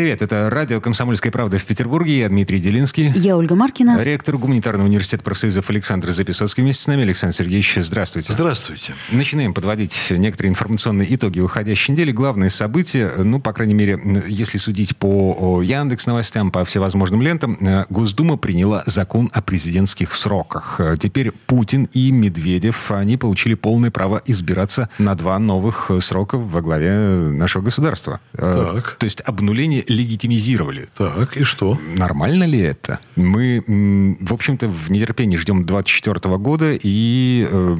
Привет, это радио «Комсомольская правда» в Петербурге. Я Дмитрий Делинский. Я Ольга Маркина. Ректор Гуманитарного университета профсоюзов Александр Записоцкий вместе с нами. Александр Сергеевич, здравствуйте. Здравствуйте. Начинаем подводить некоторые информационные итоги уходящей недели. Главные события, ну, по крайней мере, если судить по Яндекс новостям, по всевозможным лентам, э, Госдума приняла закон о президентских сроках. Э, теперь Путин и Медведев, они получили полное право избираться на два новых срока во главе нашего государства. Э, так. То есть обнуление легитимизировали. Так, и что? Нормально ли это? Мы, в общем-то, в нетерпении ждем 24 года и... Э...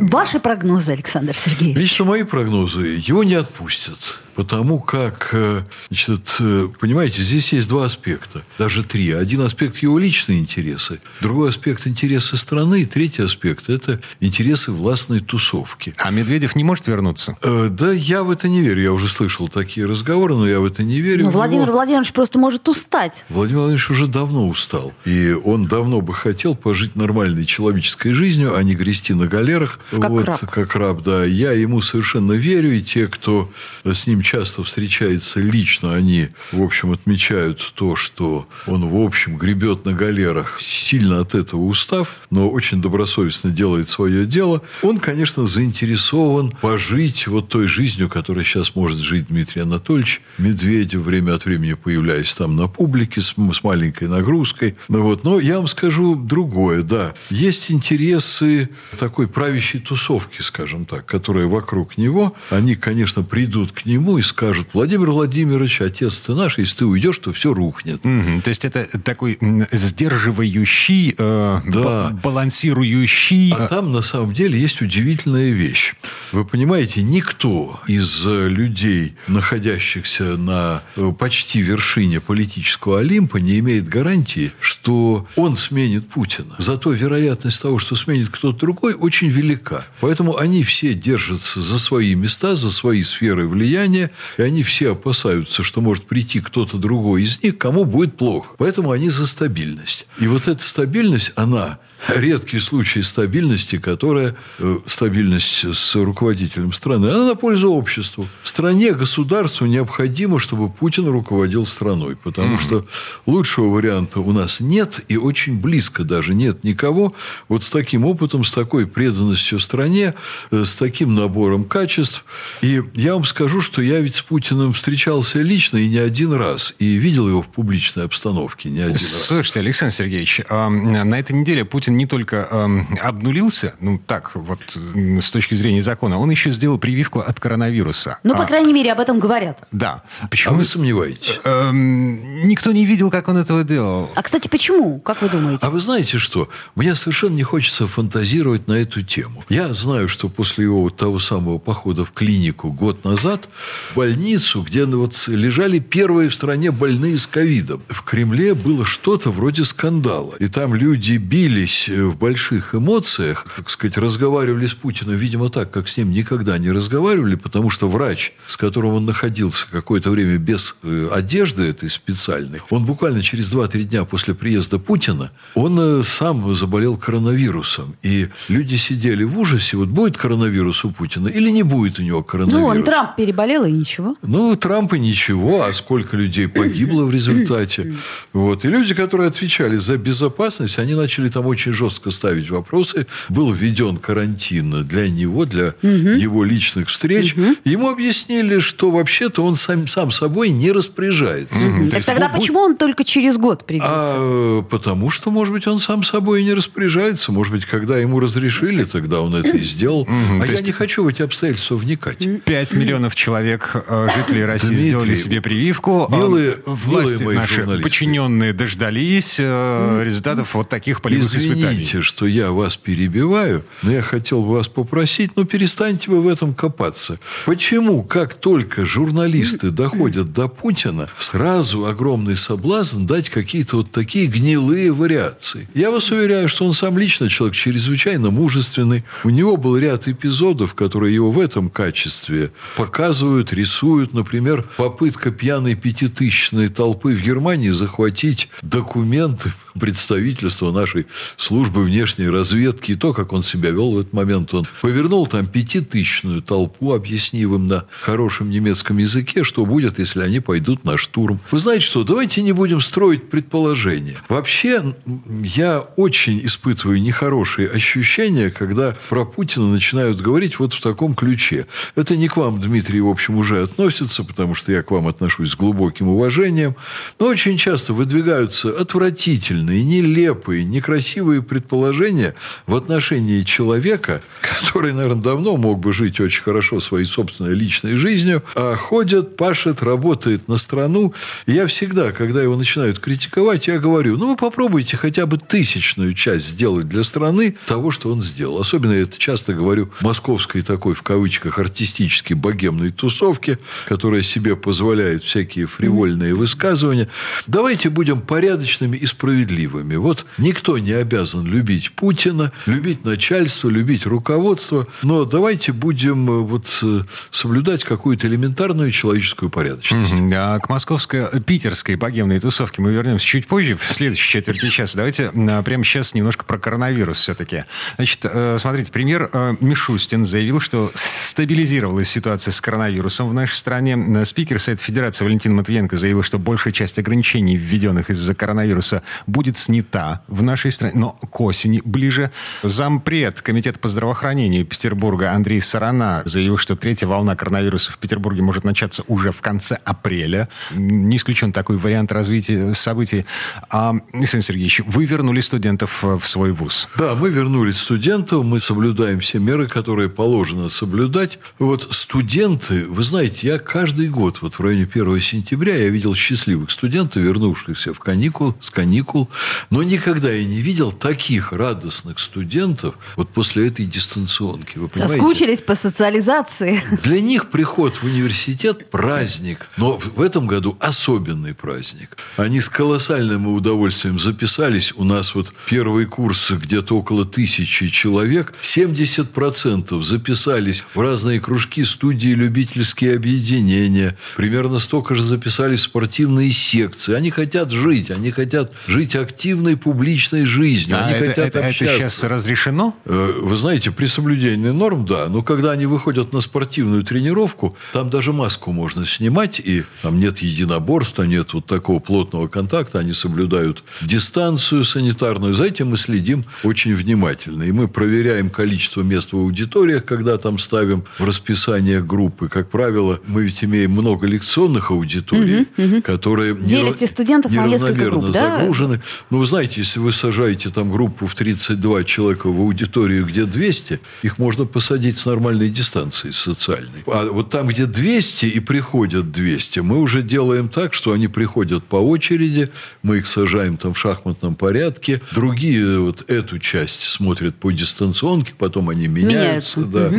Ваши прогнозы, Александр Сергеевич? Лично мои прогнозы. Его не отпустят. Потому как, э, значит, э, понимаете, здесь есть два аспекта, даже три. Один аспект его личные интересы, другой аспект интересы страны, и третий аспект – это интересы властной тусовки. А Медведев не может вернуться? Э, да, я в это не верю. Я уже слышал такие разговоры, но я в это не верю. Но Владимир него... Владимирович просто может устать. Владимир Владимирович уже давно устал. И он давно бы хотел пожить нормальной человеческой жизнью, а не грести на галерах. Как вот, раб. Как раб, да. Я ему совершенно верю, и те, кто с ним часто встречается лично, они, в общем, отмечают то, что он, в общем, гребет на галерах, сильно от этого устав, но очень добросовестно делает свое дело. Он, конечно, заинтересован пожить вот той жизнью, которой сейчас может жить Дмитрий Анатольевич Медведев, время от времени появляясь там на публике с, с маленькой нагрузкой. Ну, вот. Но я вам скажу другое, да. Есть интересы такой правящей тусовки, скажем так, которые вокруг него. Они, конечно, придут к нему и скажут, Владимир Владимирович, отец ты наш, если ты уйдешь, то все рухнет. Угу. То есть это такой сдерживающий, э, да. балансирующий... А там на самом деле есть удивительная вещь. Вы понимаете, никто из людей, находящихся на э, почти вершине политического Олимпа, не имеет гарантии, что он сменит Путина. Зато вероятность того, что сменит кто-то другой, очень велика. Поэтому они все держатся за свои места, за свои сферы влияния, и они все опасаются, что может прийти кто-то другой из них, кому будет плохо. Поэтому они за стабильность. И вот эта стабильность, она редкий случай стабильности, которая, э, стабильность с руководителем страны, она на пользу обществу. Стране, государству необходимо, чтобы Путин руководил страной, потому mm-hmm. что лучшего варианта у нас нет, и очень близко даже нет никого вот с таким опытом, с такой преданностью стране, э, с таким набором качеств. И я вам скажу, что я ведь с Путиным встречался лично и не один раз, и видел его в публичной обстановке не один Слушайте, раз. Слушайте, Александр Сергеевич, на этой неделе Путин не только э, обнулился, ну так вот с точки зрения закона, он еще сделал прививку от коронавируса. Ну, по а, крайней мере, об этом говорят. Да. Почему? А вы сомневаетесь? Э, никто не видел, как он этого делал. А, кстати, почему? Как вы думаете? А вы знаете что? Мне совершенно не хочется фантазировать на эту тему. Я знаю, что после его вот того самого похода в клинику год назад, больницу, где вот лежали первые в стране больные с ковидом, в Кремле было что-то вроде скандала. И там люди бились в больших эмоциях, так сказать, разговаривали с Путиным, видимо, так, как с ним никогда не разговаривали, потому что врач, с которым он находился какое-то время без э, одежды этой специальной, он буквально через 2-3 дня после приезда Путина, он э, сам заболел коронавирусом. И люди сидели в ужасе, вот будет коронавирус у Путина или не будет у него коронавируса. Ну, он Трамп переболел и ничего. Ну, Трампа ничего, а сколько людей погибло в результате. Вот. И люди, которые отвечали за безопасность, они начали там очень жестко ставить вопросы. Был введен карантин для него, для угу. его личных встреч. Угу. Ему объяснили, что вообще-то он сам, сам собой не распоряжается. Угу. Так тогда будет... почему он только через год привился? А, потому что, может быть, он сам собой не распоряжается. Может быть, когда ему разрешили, тогда он это и сделал. Угу. А То я не хочу в эти обстоятельства вникать. Пять миллионов человек, э, жителей России, Дмитрий, сделали себе прививку. Милые, Власти милые наши журналисты. подчиненные дождались результатов вот таких полевых Извините, испытаний. что я вас перебиваю, но я хотел бы вас попросить, ну, перестаньте вы в этом копаться. Почему, как только журналисты доходят до Путина, сразу огромный соблазн дать какие-то вот такие гнилые вариации? Я вас уверяю, что он сам лично человек чрезвычайно мужественный. У него был ряд эпизодов, которые его в этом качестве показывают рисуют. Например, попытка пьяной пятитысячной толпы в Германии захватить документы представительства нашей службы внешней разведки. И то, как он себя вел в этот момент. Он повернул там пятитысячную толпу, объяснив им на хорошем немецком языке, что будет, если они пойдут на штурм. Вы знаете что, давайте не будем строить предположения. Вообще, я очень испытываю нехорошие ощущения, когда про Путина начинают говорить вот в таком ключе. Это не к вам, Дмитрий, в общем, уже относится, потому что я к вам отношусь с глубоким уважением. Но очень часто выдвигаются отвратительные, нелепые, некрасивые предположения в отношении человека, который, наверное, давно мог бы жить очень хорошо своей собственной личной жизнью, а ходит, пашет, работает на страну. И я всегда, когда его начинают критиковать, я говорю, ну, вы попробуйте хотя бы тысячную часть сделать для страны того, что он сделал. Особенно я это часто говорю московской такой, в кавычках, артистической богемной тусовке, которая себе позволяет всякие фривольные высказывания. Давайте будем порядочными и справедливыми. Вот никто не обязан любить Путина, любить начальство, любить руководство, но давайте будем э, вот э, соблюдать какую-то элементарную человеческую порядочность. А к московской, питерской богемной тусовке мы вернемся чуть позже, в следующей четверти часа. Давайте а, прямо сейчас немножко про коронавирус все-таки. Значит, э, смотрите, премьер Мишустин заявил, что стабилизировалась ситуация с коронавирусом в нашей стране. Спикер Совета Федерации Валентин Матвиенко заявил, что большая часть ограничений, введенных из-за коронавируса, будет снята в нашей стране, но к осени ближе. Зампред Комитета по здравоохранению Петербурга Андрей Сарана заявил, что третья волна коронавируса в Петербурге может начаться уже в конце апреля. Не исключен такой вариант развития событий. А, Александр Сергеевич, вы вернули студентов в свой вуз. Да, мы вернули студентов, мы соблюдаем все меры, которые положено соблюдать. Вот студенты, вы знаете, я каждый год, вот в районе 1 сентября, я видел счастливых студентов, вернувшихся в каникул, с каникул, но никогда я не видел таких радостных студентов вот после этой дистанционки. Вы понимаете? Соскучились по социализации. Для них приход в университет – праздник. Но в этом году особенный праздник. Они с колоссальным удовольствием записались. У нас вот первый курс где-то около тысячи человек. 70% записались в разные кружки, студии, любительские объединения. Примерно столько же записались в спортивные секции. Они хотят жить. Они хотят жить активной публичной жизнью. А они это, хотят это, это общаться. сейчас разрешено? Э, Вы знаете, при соблюдении норм, да. Но когда они выходят на спортивную тренировку, там даже маску можно снимать, и там нет единоборства, нет вот такого плотного контакта. Они соблюдают дистанцию санитарную. За этим мы следим очень внимательно. И мы проверяем количество мест в аудиториях, когда там ставим в расписание группы. Как правило, мы ведь имеем много лекционных аудиторий, которые Делите студентов на несколько неравномерно групп, да? загружены. Ну, вы знаете, если вы сажаете там группу в 32 человека в аудиторию, где 200, их можно посадить с нормальной дистанцией социальной. А вот там, где 200 и приходят 200, мы уже делаем так, что они приходят по очереди, мы их сажаем там в шахматном порядке. Другие вот эту часть смотрят по дистанционке, потом они меняются. Меняются. Да.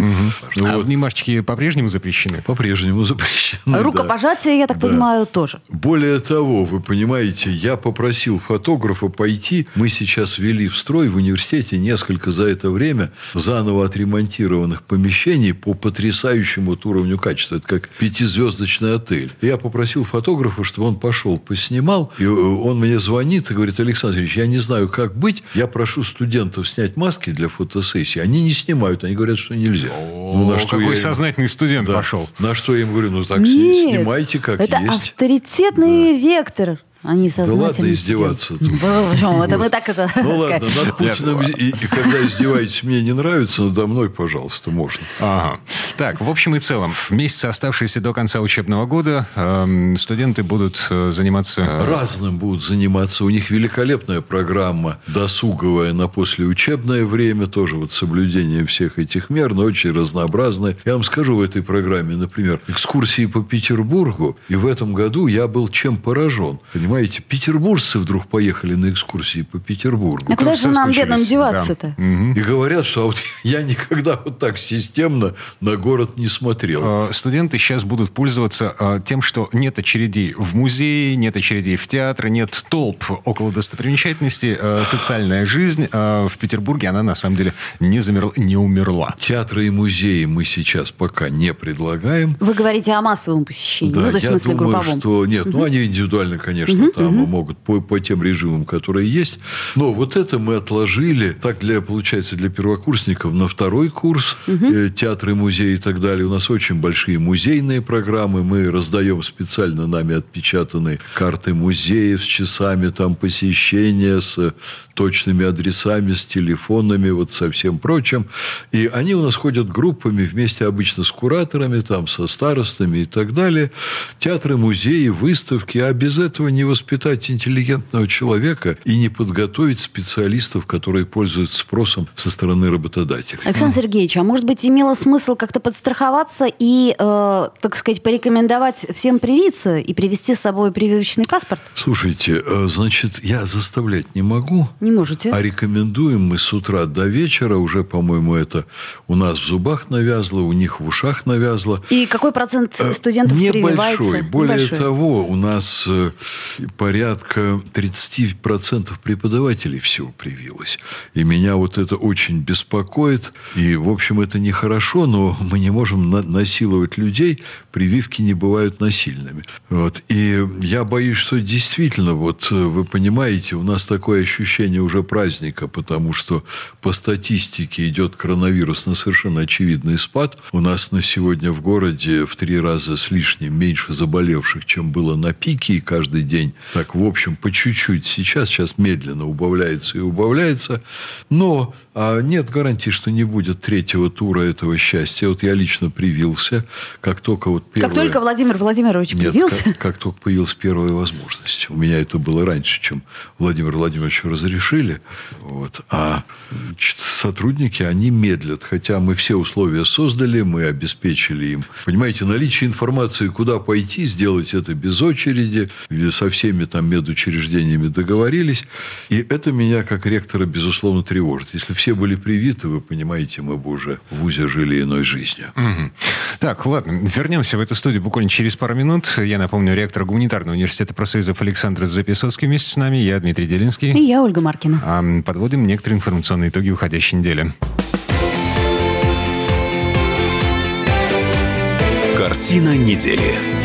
Ну, А вот, обнимашечки по-прежнему запрещены? по-прежнему запрещены. да. Рукопожатие, я так Да. понимаю, тоже. Более того, вы понимаете, я попросил фотографа пойти. Мы сейчас ввели в строй в университете несколько за это время заново отремонтированных помещений по потрясающему вот уровню качества. Это как пятизвездочный отель. Я попросил фотографа, чтобы он пошел, поснимал. И э, он мне звонит и говорит, Александр Ильич, я не знаю, как быть. Я прошу студентов снять маски для фотосессии. Они не снимают. Они говорят, что нельзя. Ну, на О, что какой я им- сознательный студент Да. пошел. На что я им говорю, ну так Нет, снимайте как это есть. авторитетный ректор. Они Да сознательно ладно издеваться. тут. Это мы так это... Ну ладно, над Путиным, когда издеваетесь, мне не нравится, надо мной, пожалуйста, можно. Ага. Так, в общем и целом, в месяцы, оставшиеся до конца учебного года, эм, студенты будут э, заниматься... э, Разным будут заниматься. У них великолепная программа досуговая на послеучебное время, тоже вот соблюдение всех этих мер, но очень разнообразная. Я вам скажу в этой программе, например, экскурсии по Петербургу, и в этом году я был чем поражен. Понимаете, Понимаете, петербуржцы вдруг поехали на экскурсии по Петербургу. А куда же нам, бедным, деваться-то? И говорят, что а вот я никогда вот так системно на город не смотрел. Э, Студенты сейчас будут пользоваться э, тем, что нет очередей в музее, нет очередей в театре, нет толп около достопримечательностей. Э, Социальная жизнь э, в Петербурге, она на самом деле не замерла, не умерла. Театры и музеи мы сейчас пока не предлагаем. Вы говорите о массовом посещении, ну, то есть я в смысле думаю, групповом. что нет, ну они индивидуально, конечно, там могут по, по тем режимам, которые есть. Но вот это мы отложили, так для получается для первокурсников на второй курс э, театр и музей и так далее. У нас очень большие музейные программы, мы раздаем специально нами отпечатанные карты музеев с часами там посещения, с точными адресами, с телефонами, вот со всем прочим. И они у нас ходят группами вместе обычно с кураторами, там, со старостами и так далее. Театры, музеи, выставки. А без этого не воспитать интеллигентного человека и не подготовить специалистов, которые пользуются спросом со стороны работодателей. Александр Сергеевич, а может быть, имело смысл как-то подстраховаться и, э, так сказать, порекомендовать всем привиться и привезти с собой прививочный паспорт? Слушайте, э, значит, я заставлять не могу. Не можете? А рекомендуем мы с утра до вечера, уже, по-моему, это у нас в зубах навязло, у них в ушах навязло. И какой процент Э, студентов Небольшой. прививается? Более Небольшой. того, у нас э, порядка 30% преподавателей всего привилось. И меня вот это очень беспокоит. И, в общем, это нехорошо, но мы не можем на- насиловать людей. Прививки не бывают насильными. Вот. И я боюсь, что действительно, вот э, вы понимаете, у нас такое ощущение уже праздника, потому что по статистике идет коронавирус на совершенно очевидный спад. У нас на сегодня в городе в три раза с лишним меньше заболевших, чем было на пике, и каждый день так, в общем, по чуть-чуть. Сейчас, сейчас медленно убавляется и убавляется. Но а нет гарантии, что не будет третьего тура этого счастья. Вот я лично привился, как только вот первое... Как только Владимир Владимирович Нет, привился, как, как только появилась первая возможность. У меня это было раньше, чем Владимир Владимировичу разрешили. Вот. А значит, сотрудники, они медлят. Хотя мы все условия создали, мы обеспечили им. Понимаете, наличие информации, куда пойти, сделать это без очереди, со всеми там медучреждениями договорились. И это меня, как ректора, безусловно, тревожит. Если все были привиты, вы понимаете, мы бы уже в ВУЗе жили иной жизнью. Мгм. Так, ладно, вернемся в эту студию буквально через пару минут. Я напомню, ректор гуманитарного университета профсоюзов Александр Записоцкий вместе с нами, я Дмитрий Делинский. и я, Ольга Маркина. А, Подводим некоторые информационные итоги уходящей недели. Картина недели.